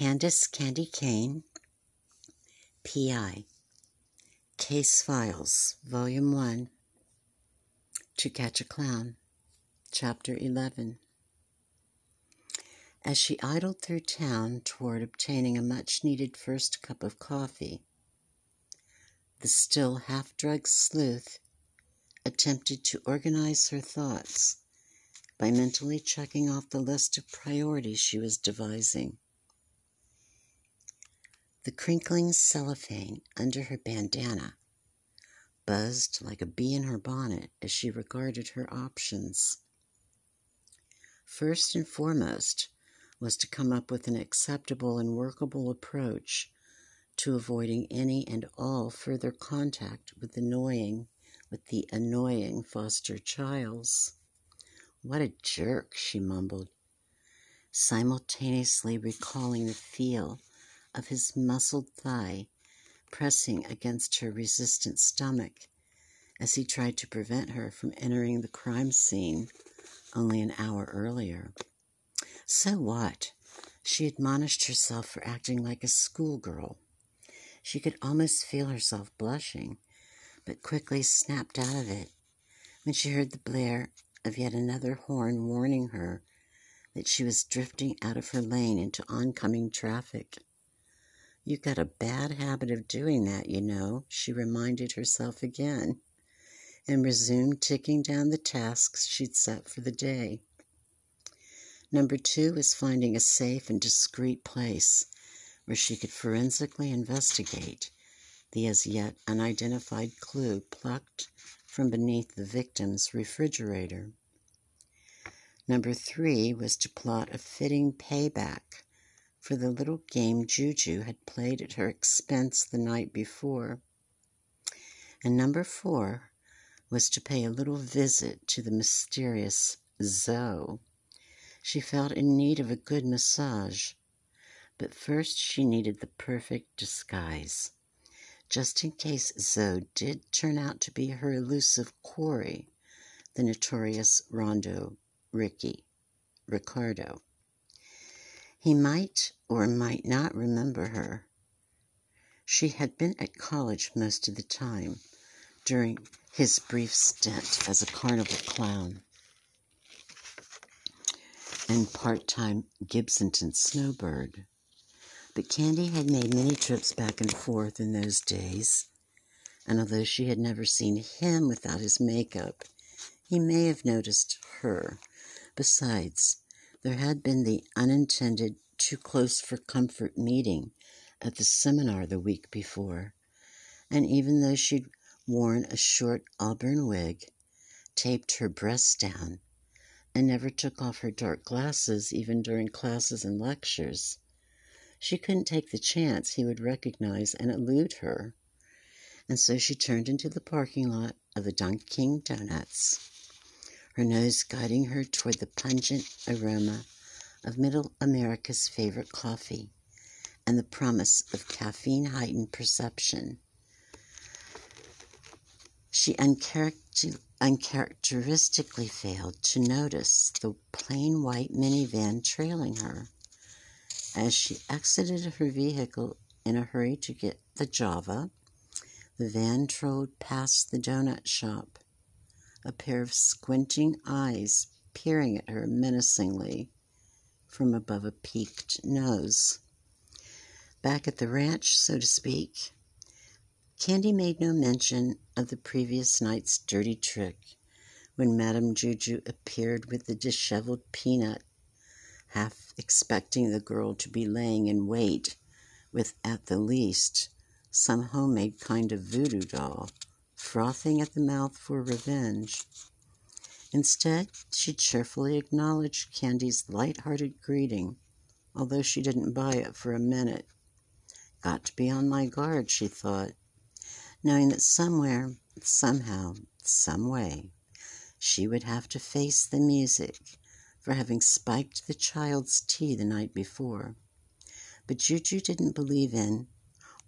Kandace Kandy Kane, PI, Case Files, Volume 1, To Catch a Clown, Chapter 11. As she idled through town toward obtaining a much needed first cup of coffee, the still half drugged sleuth attempted to organize her thoughts by mentally checking off the list of priorities she was devising. The crinkling cellophane under her bandana buzzed like a bee in her bonnet as she regarded her options. First and foremost was to come up with an acceptable and workable approach to avoiding any and all further contact with the annoying with the annoying foster Childs. What a jerk, she mumbled, simultaneously recalling the feel of his muscled thigh pressing against her resistant stomach as he tried to prevent her from entering the crime scene only an hour earlier. So what? She admonished herself for acting like a schoolgirl. She could almost feel herself blushing, but quickly snapped out of it when she heard the blare of yet another horn warning her that she was drifting out of her lane into oncoming traffic. You've got a bad habit of doing that, you know, she reminded herself again, and resumed ticking down the tasks she'd set for the day. Number two was finding a safe and discreet place where she could forensically investigate the as yet unidentified clue plucked from beneath the victim's refrigerator. Number three was to plot a fitting payback for the little game Juju had played at her expense the night before. And number four was to pay a little visit to the mysterious Zoe. She felt in need of a good massage, but first she needed the perfect disguise just in case Zoe did turn out to be her elusive quarry, the notorious Rondo Ricky Ricardo. He might or might not remember her. She had been at college most of the time during his brief stint as a carnival clown and part time Gibsonton snowbird. But Kandy had made many trips back and forth in those days, and although she had never seen him without his makeup, he may have noticed her. Besides, there had been the unintended too close for comfort meeting at the seminar the week before, and even though she'd worn a short auburn wig, taped her breasts down, and never took off her dark glasses even during classes and lectures, she couldn't take the chance he would recognize and elude her, and so she turned into the parking lot of the Dunkin' Donuts, her nose guiding her toward the pungent aroma of Middle America's favorite coffee and the promise of caffeine heightened perception. She uncharacteristically failed to notice the plain white minivan trailing her. As she exited her vehicle in a hurry to get the Java, the van trolled past the donut shop, a pair of squinting eyes peering at her menacingly from above a peaked nose. Back at the ranch, so to speak, Kandy made no mention of the previous night's dirty trick when Madame Juju appeared with the disheveled peanut half expecting the girl to be laying in wait with, at the least, some homemade kind of voodoo doll, frothing at the mouth for revenge. Instead, she cheerfully acknowledged Kandy's light-hearted greeting, although she didn't buy it for a minute. Got to be on my guard, she thought, knowing that somewhere, somehow, some way, she would have to face the music for having spiked the child's tea the night before. But Juju didn't believe in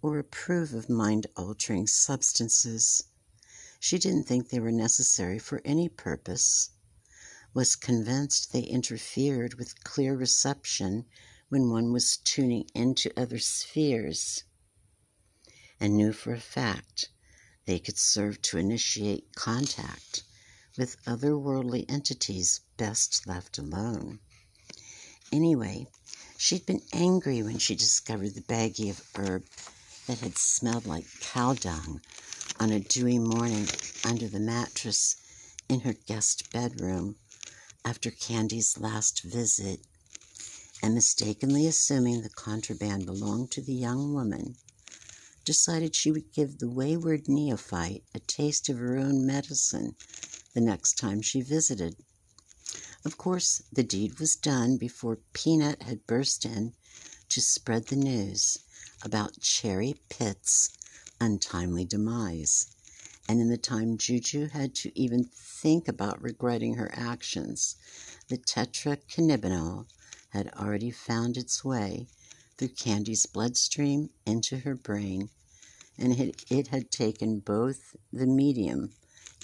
or approve of mind altering substances. She didn't think they were necessary for any purpose, was convinced they interfered with clear reception when one was tuning into other spheres and knew for a fact they could serve to initiate contact with otherworldly entities best left alone. Anyway, she'd been angry when she discovered the baggie of herb that had smelled like cow dung on a dewy morning under the mattress in her guest bedroom after Kandy's last visit, and mistakenly assuming the contraband belonged to the young woman, decided she would give the wayward neophyte a taste of her own medicine the next time she visited. Of course, the deed was done before Peanut had burst in to spread the news about Cherry Pitt's untimely demise. And in the time Juju had to even think about regretting her actions, the tetracannabinol had already found its way through Kandy's bloodstream into her brain, and it, it had taken both the medium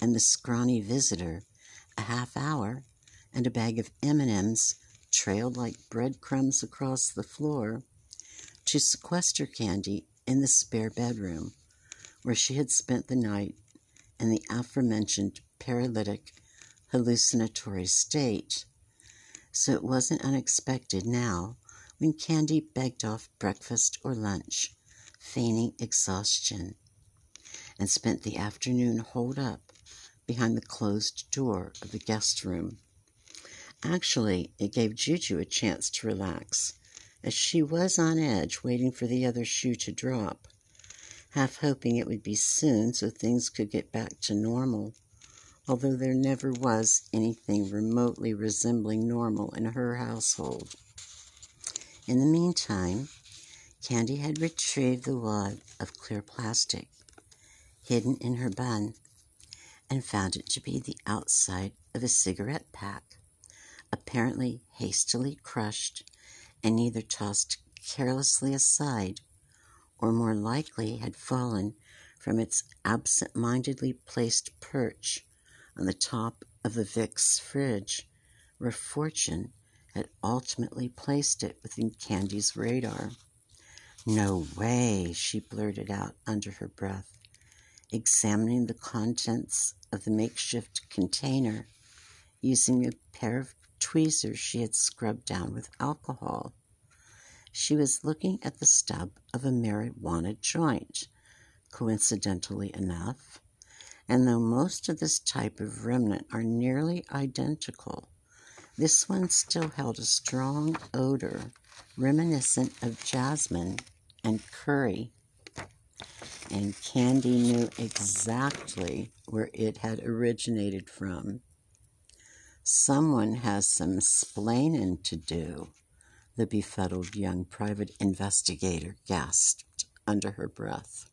and the scrawny visitor a half hour and a bag of M&Ms trailed like breadcrumbs across the floor to sequester Kandy in the spare bedroom where she had spent the night in the aforementioned paralytic hallucinatory state. So it wasn't unexpected now when Kandy begged off breakfast or lunch, feigning exhaustion, and spent the afternoon holed up behind the closed door of the guest room. Actually, it gave Juju a chance to relax, as she was on edge waiting for the other shoe to drop half hoping it would be soon so things could get back to normal, although there never was anything remotely resembling normal in her household. In the meantime, Kandy had retrieved the wad of clear plastic hidden in her bun and found it to be the outside of a cigarette pack, apparently hastily crushed and either tossed carelessly aside or more likely had fallen from its absent mindedly placed perch on the top of the Vic's fridge, where fortune had ultimately placed it within Kandy's radar. No way, she blurted out under her breath, examining the contents of the makeshift container using a pair of tweezers she had scrubbed down with alcohol. She was looking at the stub of a marijuana joint, coincidentally enough, and though most of this type of remnant are nearly identical, this one still held a strong odor reminiscent of jasmine and curry. And Kandy knew exactly where it had originated from. Someone has some splaining to do the befuddled young private investigator gasped under her breath.